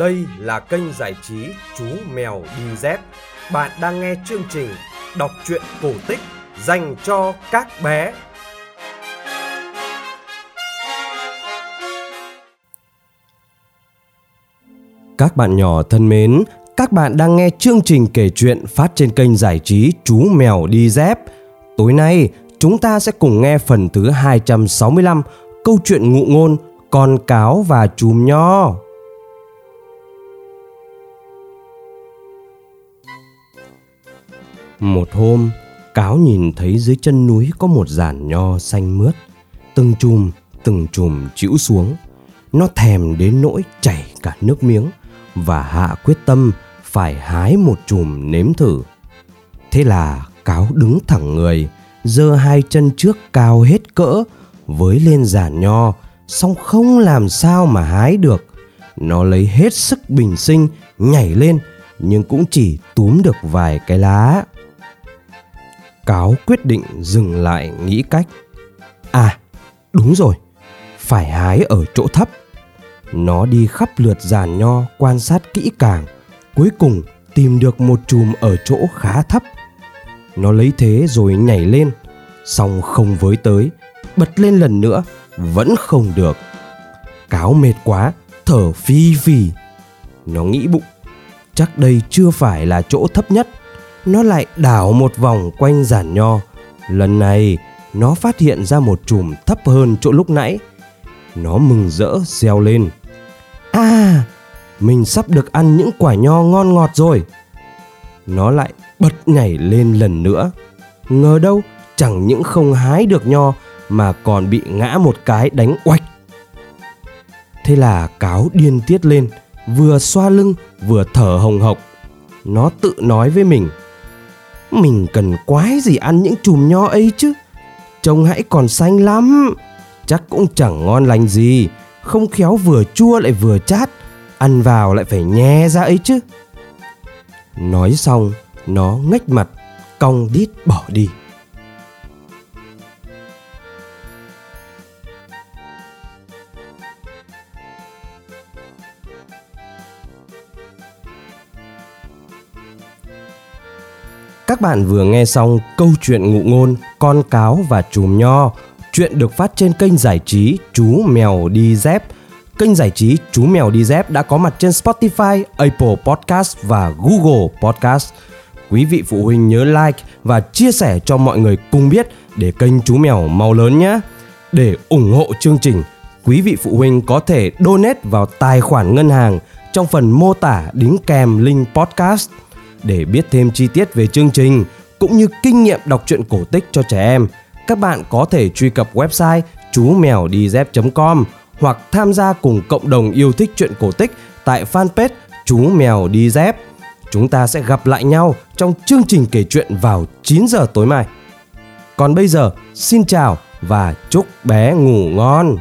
Đây là kênh giải trí Chú Mèo Đi Dép. Bạn đang nghe chương trình đọc truyện cổ tích dành cho các bé. Các bạn nhỏ thân mến, các bạn đang nghe chương trình kể chuyện phát trên kênh giải trí Chú Mèo Đi Dép. Tối nay, chúng ta sẽ cùng nghe phần thứ 265 câu chuyện ngụ ngôn Con cáo và chùm nho. Một hôm, cáo nhìn thấy dưới chân núi có một giàn nho xanh mướt, từng chùm, từng chùm chĩu xuống. Nó thèm đến nỗi chảy cả nước miếng và hạ quyết tâm phải hái một chùm nếm thử. Thế là cáo đứng thẳng người, giơ hai chân trước cao hết cỡ, với lên giàn nho, song không làm sao mà hái được. Nó lấy hết sức bình sinh, nhảy lên, nhưng cũng chỉ túm được vài cái lá cáo quyết định dừng lại nghĩ cách. À đúng rồi, phải hái ở chỗ thấp. Nó đi khắp lượt giàn nho quan sát kỹ càng, cuối cùng tìm được một chùm ở chỗ khá thấp. Nó lấy thế rồi nhảy lên xong không với tới, bật lên lần nữa, vẫn không được. Cáo mệt quá, thở phi phì. Nó nghĩ bụng, chắc đây chưa phải là chỗ thấp nhất nó lại đảo một vòng quanh giàn nho. Lần này, nó phát hiện ra một chùm thấp hơn chỗ lúc nãy. Nó mừng rỡ, reo lên. À mình sắp được ăn những quả nho ngon ngọt rồi. Nó lại bật nhảy lên lần nữa. Ngờ đâu, chẳng những không hái được nho, mà còn bị ngã một cái đánh oạch thế là cáo điên tiết lên, vừa xoa lưng, vừa thở hồng hộc. Nó tự nói với mình mình cần quái gì ăn những chùm nho ấy chứ? Trông hãy còn xanh lắm. Chắc cũng chẳng ngon lành gì. Không khéo vừa chua lại vừa chát. Ăn vào lại phải nhe ra ấy chứ. Nói xong, Nó ngách mặt, Cong đít bỏ đi. Các bạn vừa nghe xong câu chuyện ngụ ngôn Con cáo và chùm nho. Chuyện được phát trên kênh giải trí Chú Mèo Đi Dép. Kênh giải trí Chú Mèo Đi Dép đã có mặt trên Spotify, Apple Podcast và Google Podcast. Quý vị phụ huynh nhớ like và chia sẻ cho mọi người cùng biết để kênh Chú Mèo mau lớn nhé. Để ủng hộ chương trình, quý vị phụ huynh có thể donate vào tài khoản ngân hàng trong phần mô tả đính kèm link podcast – để biết thêm chi tiết về chương trình cũng như kinh nghiệm đọc truyện cổ tích cho trẻ em, các bạn có thể truy cập website chú mèo đi dép.com hoặc tham gia cùng cộng đồng yêu thích truyện cổ tích tại fanpage chú mèo đi dép. Chúng ta sẽ gặp lại nhau trong chương trình kể chuyện vào 9 giờ tối mai. Còn bây giờ, xin chào và chúc bé ngủ ngon.